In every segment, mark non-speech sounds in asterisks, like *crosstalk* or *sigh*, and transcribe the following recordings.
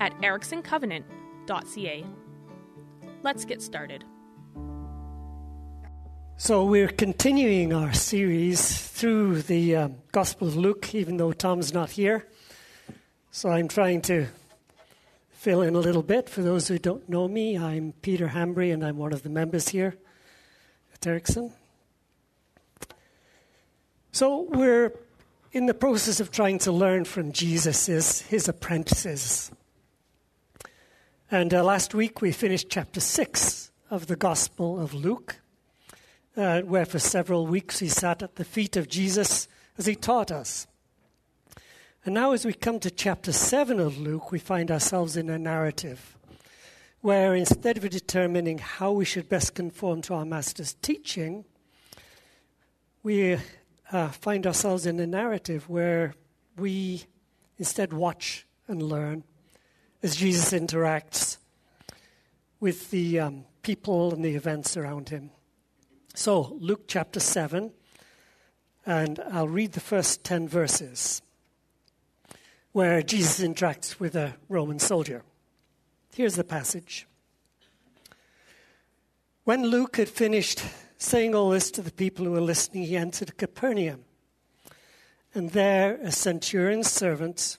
at ericksoncovenant.ca. Let's get started. So, we're continuing our series through the um, Gospel of Luke, even though Tom's not here. So, I'm trying to fill in a little bit. For those who don't know me, I'm Peter Hambrey, and I'm one of the members here at Erickson. So, we're in the process of trying to learn from Jesus, his apprentices. And uh, last week we finished chapter 6 of the Gospel of Luke, uh, where for several weeks he sat at the feet of Jesus as he taught us. And now, as we come to chapter 7 of Luke, we find ourselves in a narrative where instead of determining how we should best conform to our Master's teaching, we uh, find ourselves in a narrative where we instead watch and learn as Jesus interacts with the um, people and the events around him. So, Luke chapter 7, and I'll read the first 10 verses where Jesus interacts with a Roman soldier. Here's the passage. When Luke had finished saying all this to the people who were listening, he entered Capernaum. And there a centurion's servant,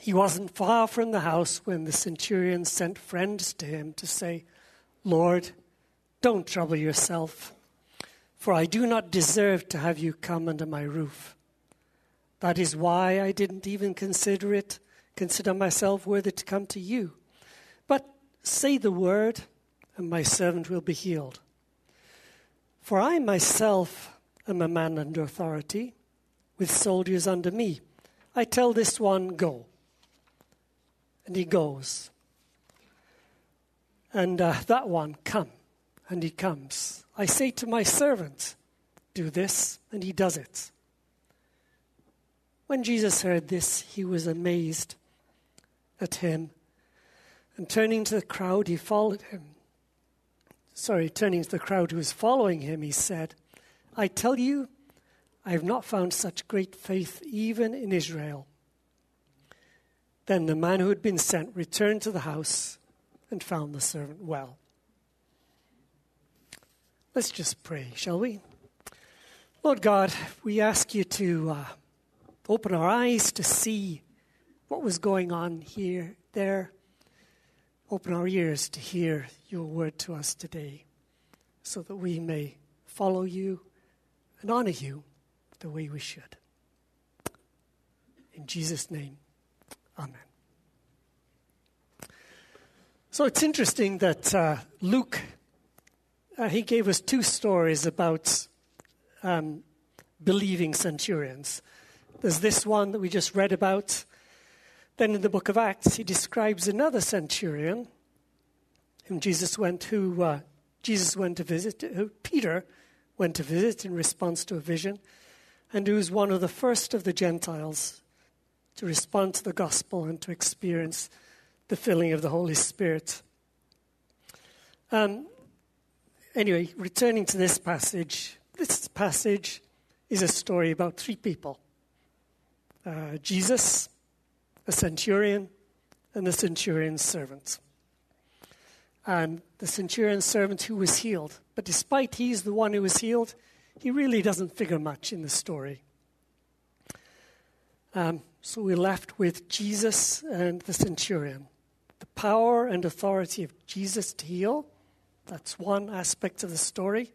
He wasn't far from the house when the centurion sent friends to him to say, Lord, don't trouble yourself, for I do not deserve to have you come under my roof. That is why I didn't even consider it, consider myself worthy to come to you. But say the word, and my servant will be healed. For I myself am a man under authority, with soldiers under me. I tell this one, go. And he goes. And uh, that one, come. And he comes. I say to my servant, do this, and he does it. When Jesus heard this, he was amazed at him. And turning to the crowd, he followed him. Sorry, turning to the crowd who was following him, he said, I tell you, I have not found such great faith even in Israel. Then the man who had been sent returned to the house and found the servant well. Let's just pray, shall we? Lord God, we ask you to uh, open our eyes to see what was going on here, there. Open our ears to hear your word to us today so that we may follow you and honor you the way we should. In Jesus' name, Amen. So it's interesting that uh, Luke, uh, he gave us two stories about um, believing centurions. There's this one that we just read about. Then in the book of Acts, he describes another centurion whom Jesus went, who uh, Jesus went to visit, who Peter went to visit in response to a vision, and who was one of the first of the Gentiles to respond to the gospel and to experience the filling of the Holy Spirit. Um, anyway, returning to this passage, this passage is a story about three people uh, Jesus, a centurion, and the centurion's servant and the centurion's servant who was healed. But despite he's the one who was healed, he really doesn't figure much in the story. Um, so we're left with Jesus and the centurion. The power and authority of Jesus to heal That's one aspect of the story.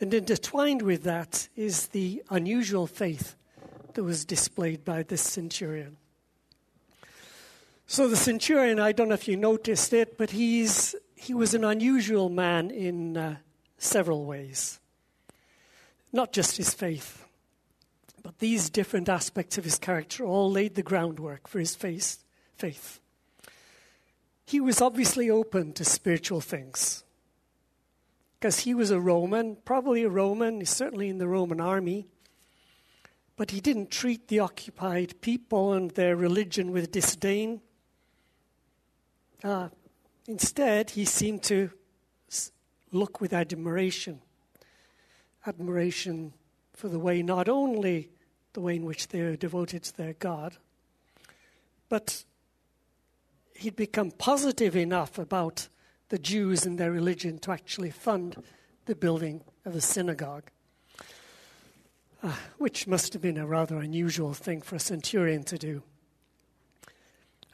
And intertwined with that is the unusual faith that was displayed by this centurion. So, the centurion, I don't know if you noticed it, but he's, he was an unusual man in uh, several ways. Not just his faith, but these different aspects of his character all laid the groundwork for his faith. faith. He was obviously open to spiritual things because he was a Roman, probably a Roman, certainly in the Roman army. But he didn't treat the occupied people and their religion with disdain. Uh, instead, he seemed to look with admiration. Admiration for the way, not only the way in which they are devoted to their God, but he'd become positive enough about the Jews and their religion to actually fund the building of a synagogue, uh, which must have been a rather unusual thing for a centurion to do.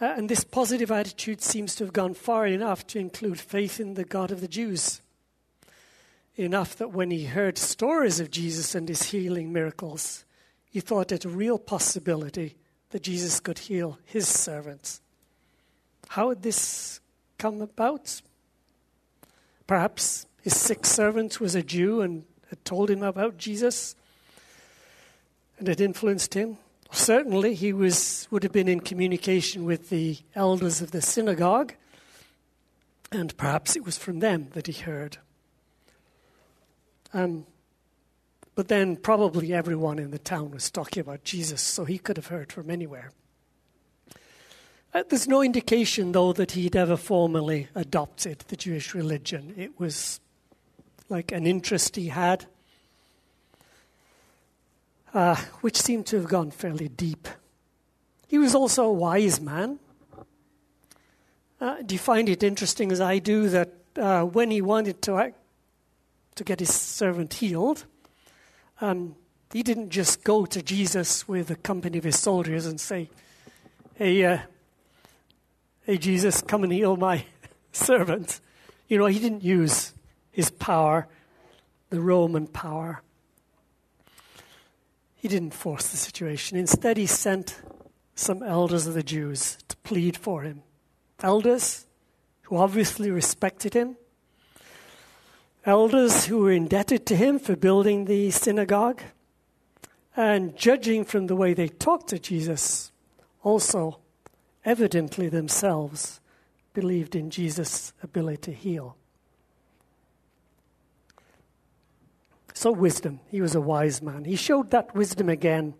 Uh, and this positive attitude seems to have gone far enough to include faith in the God of the Jews. Enough that when he heard stories of Jesus and his healing miracles, he thought it a real possibility that Jesus could heal his servants. How would this come about? Perhaps his sick servant was a Jew and had told him about Jesus and had influenced him. Certainly, he was, would have been in communication with the elders of the synagogue, and perhaps it was from them that he heard. Um, but then, probably everyone in the town was talking about Jesus, so he could have heard from anywhere. Uh, there's no indication, though, that he'd ever formally adopted the Jewish religion. It was like an interest he had uh, which seemed to have gone fairly deep. He was also a wise man. Uh, do you find it interesting, as I do, that uh, when he wanted to, act, to get his servant healed, um, he didn't just go to Jesus with a company of his soldiers and say, Hey, uh, hey, Jesus, come and heal my *laughs* servant. You know, he didn't use his power, the Roman power. He didn't force the situation. Instead, he sent some elders of the Jews to plead for him. Elders who obviously respected him, elders who were indebted to him for building the synagogue, and judging from the way they talked to Jesus, also evidently themselves believed in Jesus' ability to heal. So, wisdom. He was a wise man. He showed that wisdom again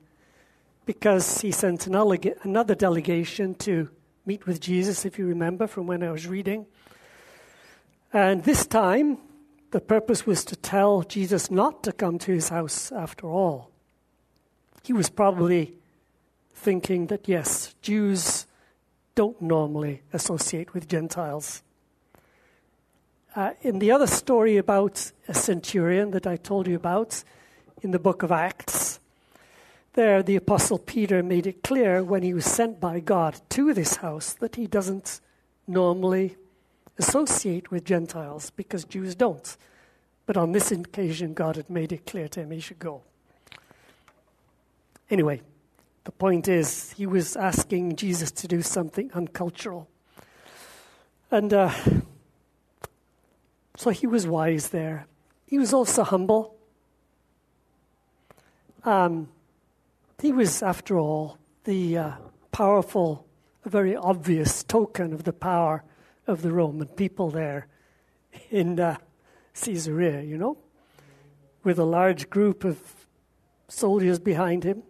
because he sent another delegation to meet with Jesus, if you remember from when I was reading. And this time, the purpose was to tell Jesus not to come to his house after all. He was probably thinking that, yes, Jews don't normally associate with Gentiles. Uh, in the other story about a centurion that I told you about in the book of Acts, there the Apostle Peter made it clear when he was sent by God to this house that he doesn't normally associate with Gentiles because Jews don't. But on this occasion, God had made it clear to him he should go. Anyway, the point is, he was asking Jesus to do something uncultural. And uh, so he was wise there. He was also humble. Um, he was, after all, the uh, powerful, a very obvious token of the power of the Roman people there in uh, Caesarea, you know, with a large group of soldiers behind him.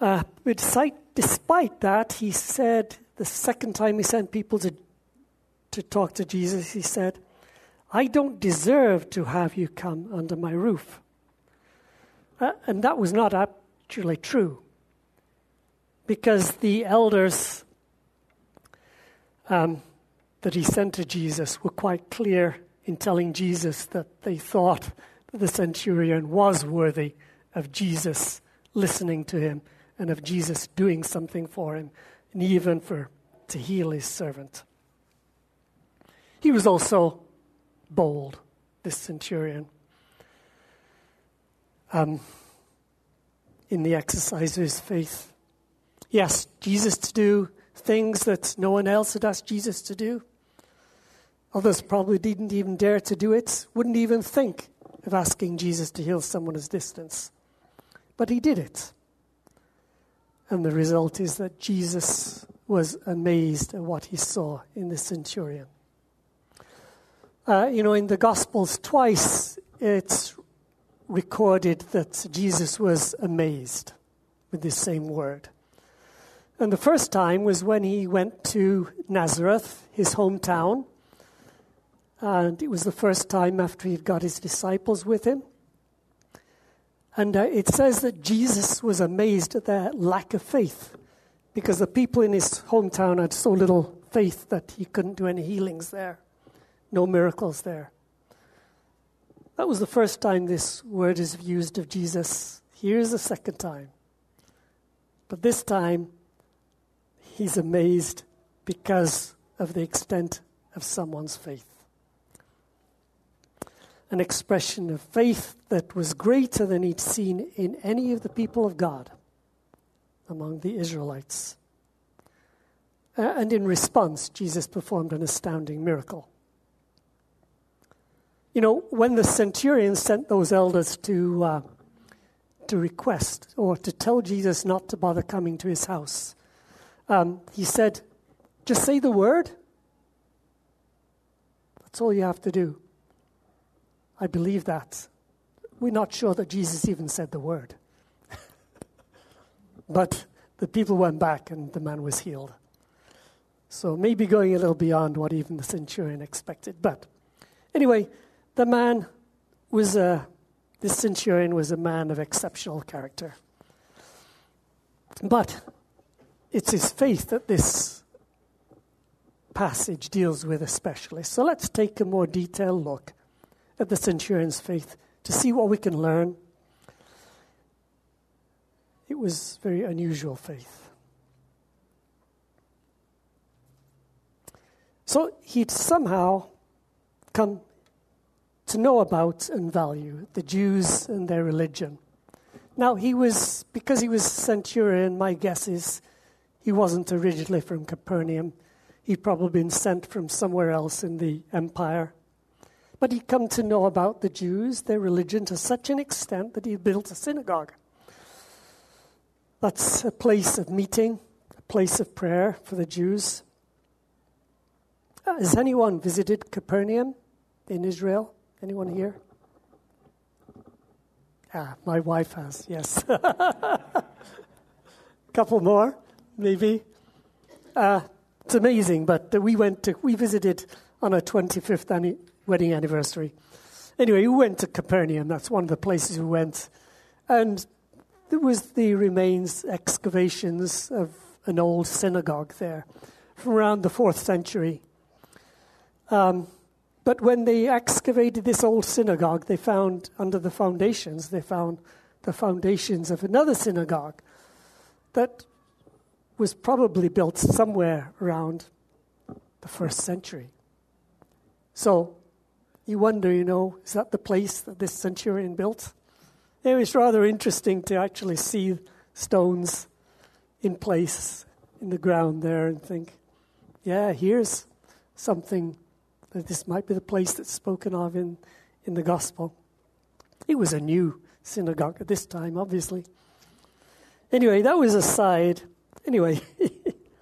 Uh, but despite, despite that, he said the second time he sent people to to talk to Jesus, he said, I don't deserve to have you come under my roof. Uh, and that was not actually true. Because the elders um, that he sent to Jesus were quite clear in telling Jesus that they thought that the centurion was worthy of Jesus listening to him and of Jesus doing something for him, and even for to heal his servant. he was also bold, this centurion, um, in the exercise of his faith. He asked Jesus to do things that no one else had asked Jesus to do. Others probably didn't even dare to do it, wouldn't even think of asking Jesus to heal someone at distance. But he did it. And the result is that Jesus was amazed at what he saw in the centurion. Uh, you know, in the Gospels, twice it's recorded that Jesus was amazed with this same word. And the first time was when he went to Nazareth, his hometown. And it was the first time after he'd got his disciples with him. And uh, it says that Jesus was amazed at their lack of faith because the people in his hometown had so little faith that he couldn't do any healings there, no miracles there. That was the first time this word is used of Jesus. Here's the second time. But this time, he's amazed because of the extent of someone's faith. An expression of faith that was greater than he'd seen in any of the people of God among the Israelites. Uh, and in response, Jesus performed an astounding miracle. You know, when the centurion sent those elders to, uh, to request or to tell Jesus not to bother coming to his house, um, he said, just say the word. That's all you have to do. I believe that. We're not sure that Jesus even said the word. *laughs* but the people went back and the man was healed. So maybe going a little beyond what even the centurion expected. But anyway, the man was a, this centurion was a man of exceptional character. But it's his faith that this passage deals with especially. So let's take a more detailed look at the centurion's faith to see what we can learn. It was very unusual faith. So he'd somehow come to know about and value the Jews and their religion. Now, he was, because he was centurion, my guess is he wasn't originally from Capernaum. He'd probably been sent from somewhere else in the empire. But he'd come to know about the Jews, their religion, to such an extent that he built a synagogue. That's a place of meeting, a place of prayer for the Jews. Uh, has anyone visited Capernaum in Israel? Anyone here? Ah, my wife has, yes. *laughs* Couple more maybe. Uh, it's amazing, but we went to, we visited on our 25th anni- wedding anniversary. Anyway, we went to Capernaum. That's one of the places we went. And there was the remains, excavations of an old synagogue there from around the fourth century. Um, but when they excavated this old synagogue, they found under the foundations, they found the foundations of another synagogue that was probably built somewhere around the first century. So you wonder, you know, is that the place that this centurion built? It was rather interesting to actually see stones in place in the ground there and think, yeah, here's something that this might be the place that's spoken of in, in the gospel. It was a new synagogue at this time, obviously. Anyway, that was a side anyway,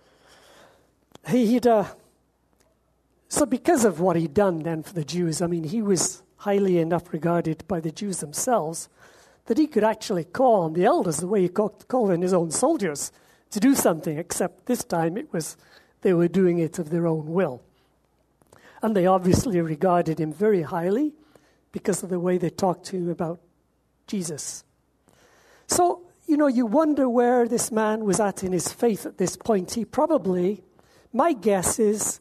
*laughs* he'd. Uh, so, because of what he'd done then for the Jews, I mean, he was highly enough regarded by the Jews themselves that he could actually call on the elders the way he called, called on his own soldiers to do something, except this time it was they were doing it of their own will. And they obviously regarded him very highly because of the way they talked to him about Jesus. So you know, you wonder where this man was at in his faith at this point. He probably, my guess is,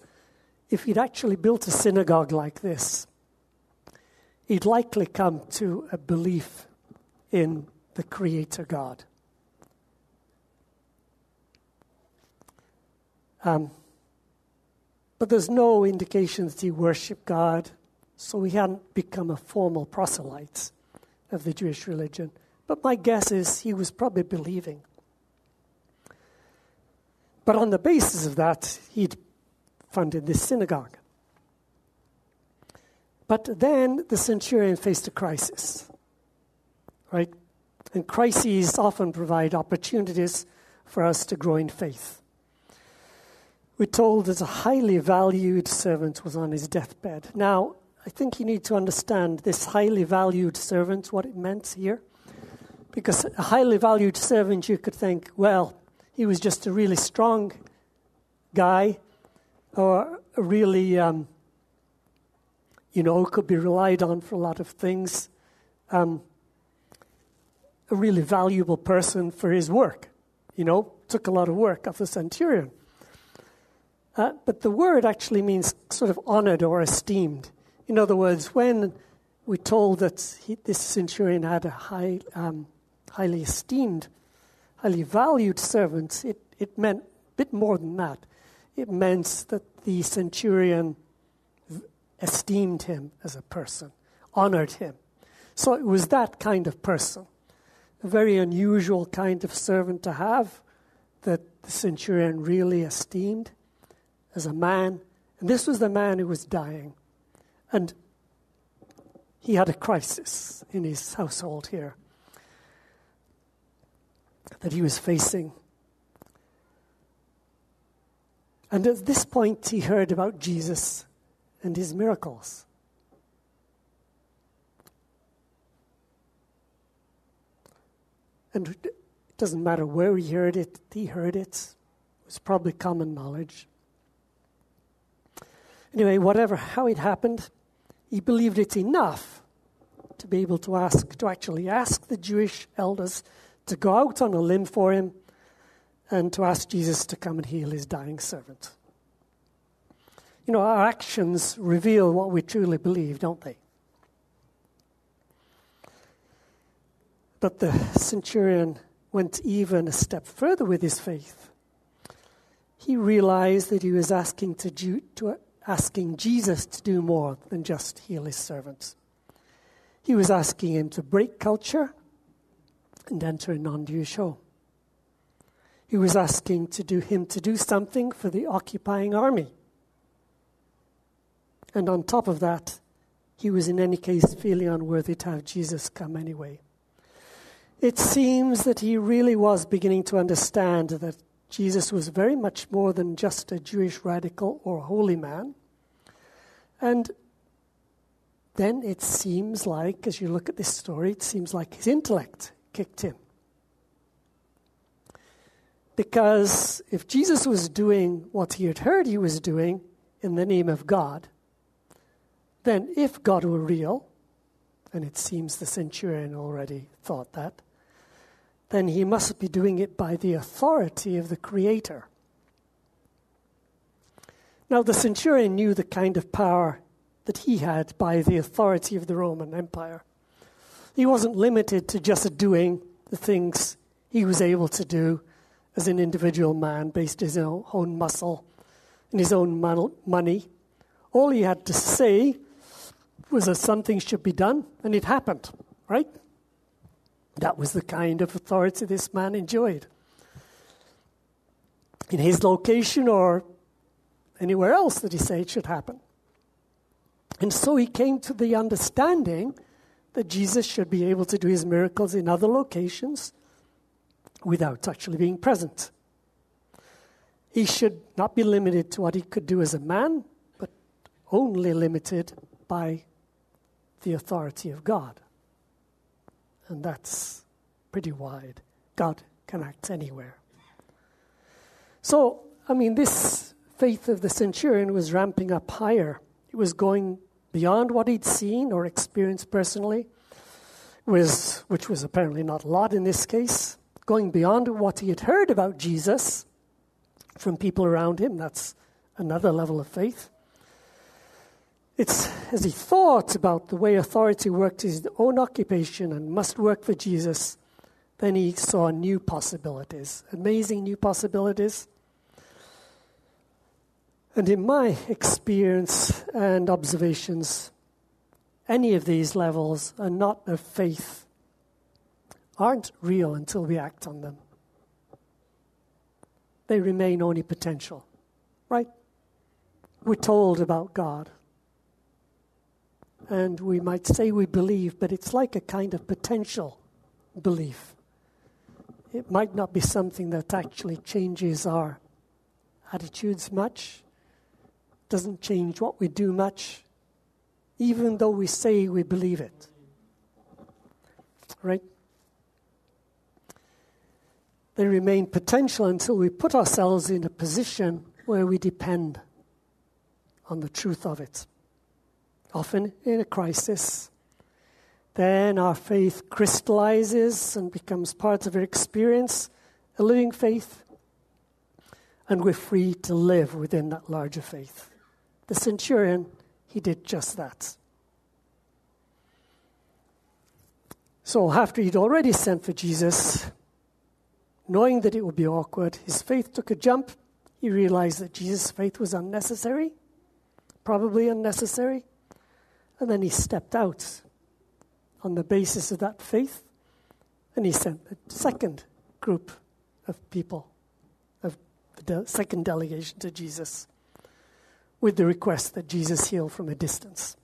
if he'd actually built a synagogue like this, he'd likely come to a belief in the Creator God. Um, But there's no indication that he worshipped God, so he hadn't become a formal proselyte of the Jewish religion. But my guess is he was probably believing. But on the basis of that, he'd funded this synagogue. But then the centurion faced a crisis, right? And crises often provide opportunities for us to grow in faith. We're told that a highly valued servant was on his deathbed. Now, I think you need to understand this highly valued servant, what it meant here. Because a highly valued servant, you could think, well, he was just a really strong guy or a really, um, you know, could be relied on for a lot of things. Um, a really valuable person for his work, you know, took a lot of work off the centurion. Uh, but the word actually means sort of honored or esteemed. In other words, when we're told that he, this centurion had a high, um, highly esteemed, highly valued servants, it, it meant a bit more than that. It meant that the centurion esteemed him as a person, honored him. So it was that kind of person, a very unusual kind of servant to have that the centurion really esteemed as a man. And this was the man who was dying. And he had a crisis in his household here that he was facing. And at this point, he heard about Jesus and his miracles. And it doesn't matter where he heard it, he heard it. It was probably common knowledge. Anyway, whatever, how it happened, he believed it enough to be able to ask, to actually ask the Jewish elders to go out on a limb for him and to ask Jesus to come and heal his dying servant. You know, our actions reveal what we truly believe, don't they? But the centurion went even a step further with his faith. He realized that he was asking, to, to, asking Jesus to do more than just heal his servant. He was asking him to break culture and enter a non Jewish home. He was asking to do him to do something for the occupying army. And on top of that, he was in any case feeling unworthy to have Jesus come anyway. It seems that he really was beginning to understand that Jesus was very much more than just a Jewish radical or holy man. And then it seems like, as you look at this story, it seems like his intellect kicked in. Because if Jesus was doing what he had heard he was doing in the name of God, then if God were real, and it seems the centurion already thought that, then he must be doing it by the authority of the Creator. Now, the centurion knew the kind of power that he had by the authority of the Roman Empire. He wasn't limited to just doing the things he was able to do as an individual man based on his own muscle and his own money. All he had to say was that something should be done, and it happened, right? That was the kind of authority this man enjoyed. In his location or anywhere else that he said it should happen. And so he came to the understanding that Jesus should be able to do his miracles in other locations without actually being present. He should not be limited to what he could do as a man, but only limited by the authority of God. And that's pretty wide. God can act anywhere. So, I mean, this faith of the centurion was ramping up higher. It was going beyond what he'd seen or experienced personally, was, which was apparently not a lot in this case, going beyond what he had heard about Jesus from people around him. That's another level of faith. It's as he thought about the way authority worked his own occupation and must work for Jesus, then he saw new possibilities, amazing new possibilities. And in my experience and observations, any of these levels are not of faith, aren't real until we act on them. They remain only potential, right? We're told about God. And we might say we believe, but it's like a kind of potential belief. It might not be something that actually changes our attitudes much, doesn't change what we do much, even though we say we believe it. Right? They remain potential until we put ourselves in a position where we depend on the truth of it. Often in a crisis, then our faith crystallizes and becomes part of our experience, a living faith, and we're free to live within that larger faith. The centurion, he did just that. So, after he'd already sent for Jesus, knowing that it would be awkward, his faith took a jump. He realized that Jesus' faith was unnecessary, probably unnecessary. And then he stepped out on the basis of that faith, and he sent a second group of people, of the second delegation to Jesus, with the request that Jesus heal from a distance.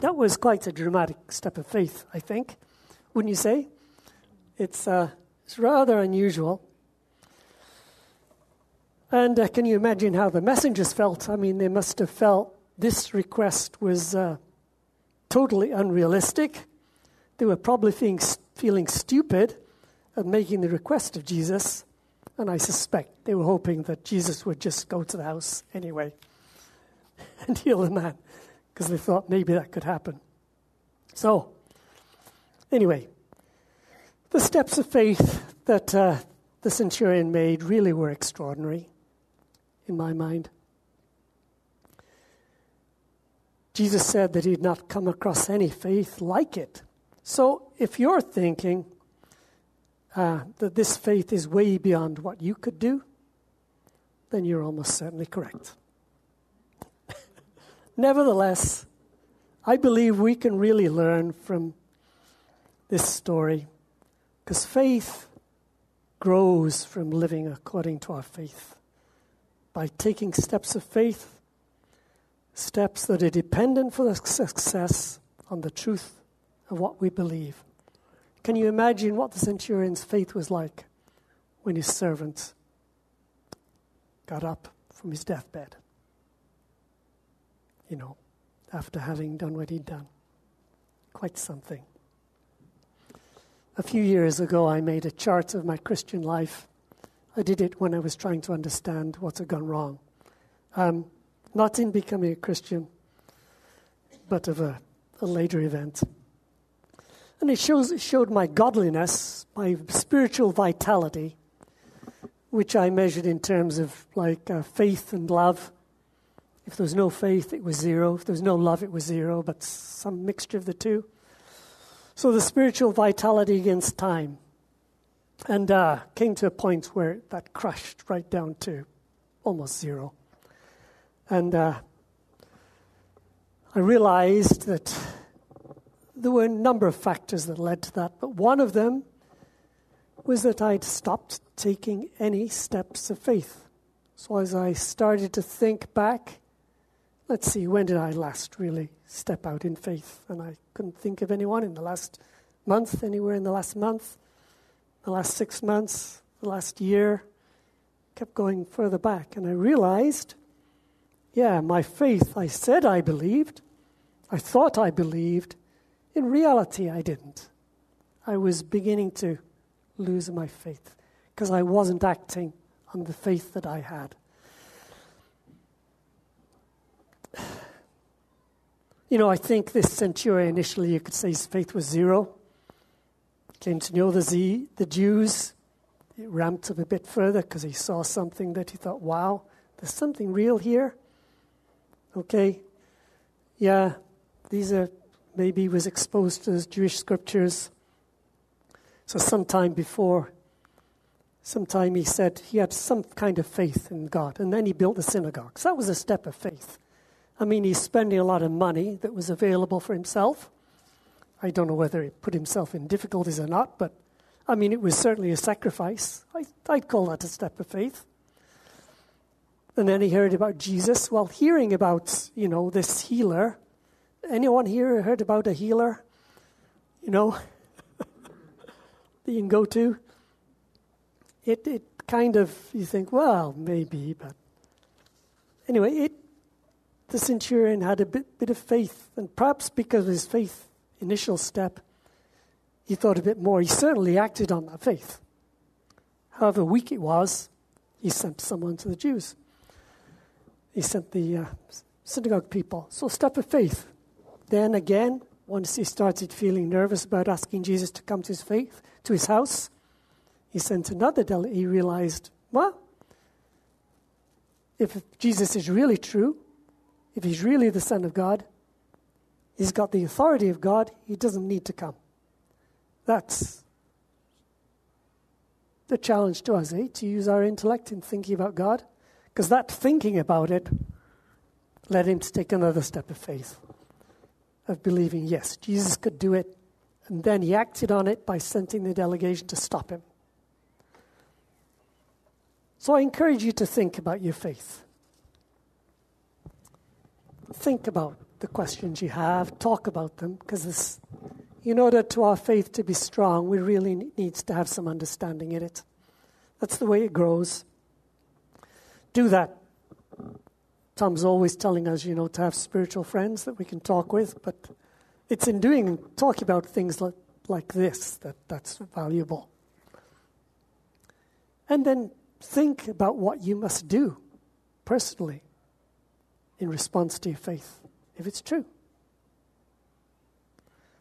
That was quite a dramatic step of faith, I think, wouldn't you say? It's, uh, it's rather unusual. And uh, can you imagine how the messengers felt? I mean, they must have felt this request was uh, totally unrealistic. They were probably feeling, feeling stupid at making the request of Jesus, and I suspect they were hoping that Jesus would just go to the house anyway *laughs* and heal the man, because they thought maybe that could happen. So, anyway, the steps of faith that uh, the centurion made really were extraordinary in my mind. Jesus said that he'd not come across any faith like it. So if you're thinking uh, that this faith is way beyond what you could do, then you're almost certainly correct. Nevertheless, I believe we can really learn from this story because faith grows from living according to our faith. By taking steps of faith, steps that are dependent for success on the truth of what we believe. Can you imagine what the centurion's faith was like when his servant got up from his deathbed? You know, after having done what he'd done. Quite something. A few years ago, I made a chart of my Christian life. I did it when I was trying to understand what had gone wrong. Um, not in becoming a Christian, but of a, a later event. And it, shows, it showed my godliness, my spiritual vitality, which I measured in terms of like uh, faith and love. If there was no faith, it was zero. If there was no love, it was zero, but some mixture of the two. So the spiritual vitality against time. And uh, came to a point where that crushed right down to almost zero. And uh, I realized that there were a number of factors that led to that, but one of them was that I'd stopped taking any steps of faith. So as I started to think back, let's see, when did I last really step out in faith? And I couldn't think of anyone in the last month, anywhere in the last month, the last six months, the last year. Kept going further back, and I realized, yeah, my faith, I said I believed, I thought I believed, in reality, I didn't. I was beginning to lose my faith because I wasn't acting on the faith that I had. You know, I think this centurion initially, you could say his faith was zero. Came to know the, Z, the Jews. It ramped up a bit further because he saw something that he thought, wow, there's something real here. Okay, yeah, these are maybe he was exposed to Jewish scriptures. So, sometime before sometime he said he had some kind of faith in God, and then he built the synagogue. So that was a step of faith. I mean, he's spending a lot of money that was available for himself. I don't know whether he put himself in difficulties or not, but I mean, it was certainly a sacrifice. I, I'd call that a step of faith. And then he heard about Jesus. Well, hearing about, you know, this healer. Anyone here heard about a healer? You know, *laughs* that you can go to? It, it kind of, you think, well, maybe, but anyway, it, the centurion had a bit, bit of faith, and perhaps because of his faith initial step, he thought a bit more. He certainly acted on that faith. However weak it was, he sent someone to the Jews. He sent the uh, synagogue people. So, step of faith. Then again, once he started feeling nervous about asking Jesus to come to his faith, to his house, he sent another delegate. He realized, well, if Jesus is really true, if he's really the Son of God, he's got the authority of God, he doesn't need to come. That's the challenge to us, eh? To use our intellect in thinking about God. Because that thinking about it led him to take another step of faith, of believing, yes, Jesus could do it. And then he acted on it by sending the delegation to stop him. So I encourage you to think about your faith. Think about the questions you have, talk about them, because in order to our faith to be strong, we really needs to have some understanding in it. That's the way it grows. Do that. Tom's always telling us, you know, to have spiritual friends that we can talk with, but it's in doing talking about things like, like this that that's valuable. And then think about what you must do personally in response to your faith, if it's true.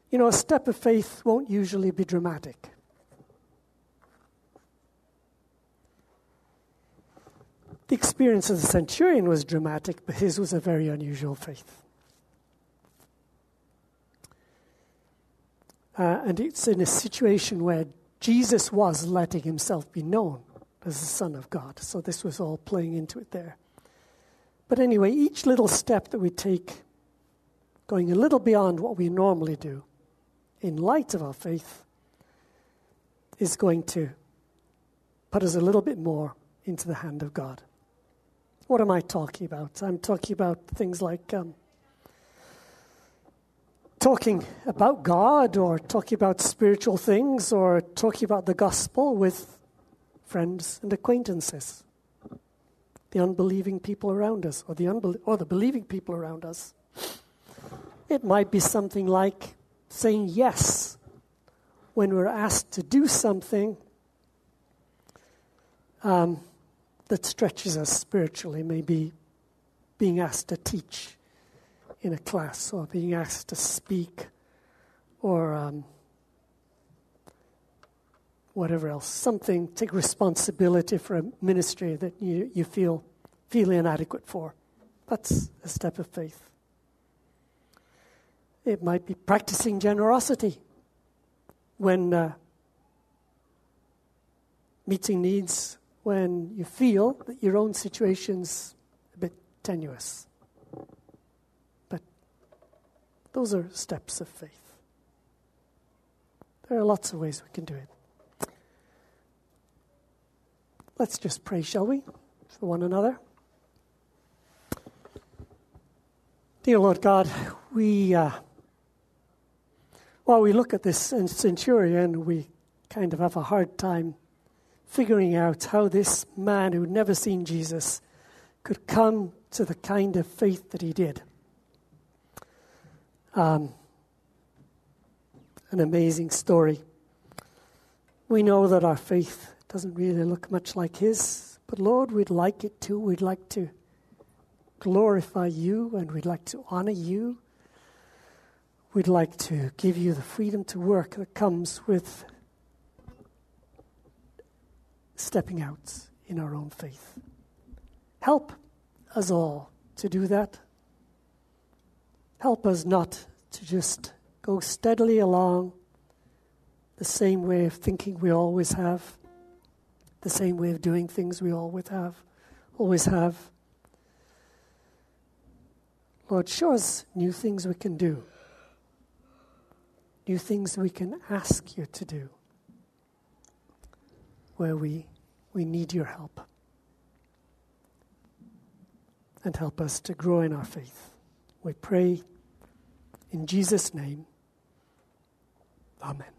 You know, a step of faith won't usually be dramatic. The experience of the centurion was dramatic, but his was a very unusual faith. Uh, and it's in a situation where Jesus was letting himself be known as the Son of God. So this was all playing into it there. But anyway, each little step that we take, going a little beyond what we normally do, in light of our faith, is going to put us a little bit more into the hand of God. What am I talking about? I'm talking about things like um, talking about God or talking about spiritual things or talking about the gospel with friends and acquaintances, the unbelieving people around us, or the, unbel- or the believing people around us. It might be something like saying yes when we're asked to do something um, that stretches us spiritually, maybe being asked to teach in a class or being asked to speak or. Um, whatever else, something, take responsibility for a ministry that you, you feel, feel inadequate for. That's a step of faith. It might be practicing generosity when uh, meeting needs, when you feel that your own situation's a bit tenuous. But those are steps of faith. There are lots of ways we can do it. Let's just pray, shall we, for one another? Dear Lord God, we, uh, while we look at this centurion, we kind of have a hard time figuring out how this man who'd never seen Jesus could come to the kind of faith that he did. Um, an amazing story. We know that our faith doesn't really look much like His. But Lord, we'd like it to. We'd like to glorify you and we'd like to honor you. We'd like to give you the freedom to work that comes with stepping out in our own faith. Help us all to do that. Help us not to just go steadily along the same way of thinking we always have the same way of doing things we always have, always have. Lord, show us new things we can do, new things we can ask you to do, where we, we need your help. And help us to grow in our faith. We pray in Jesus' name. Amen.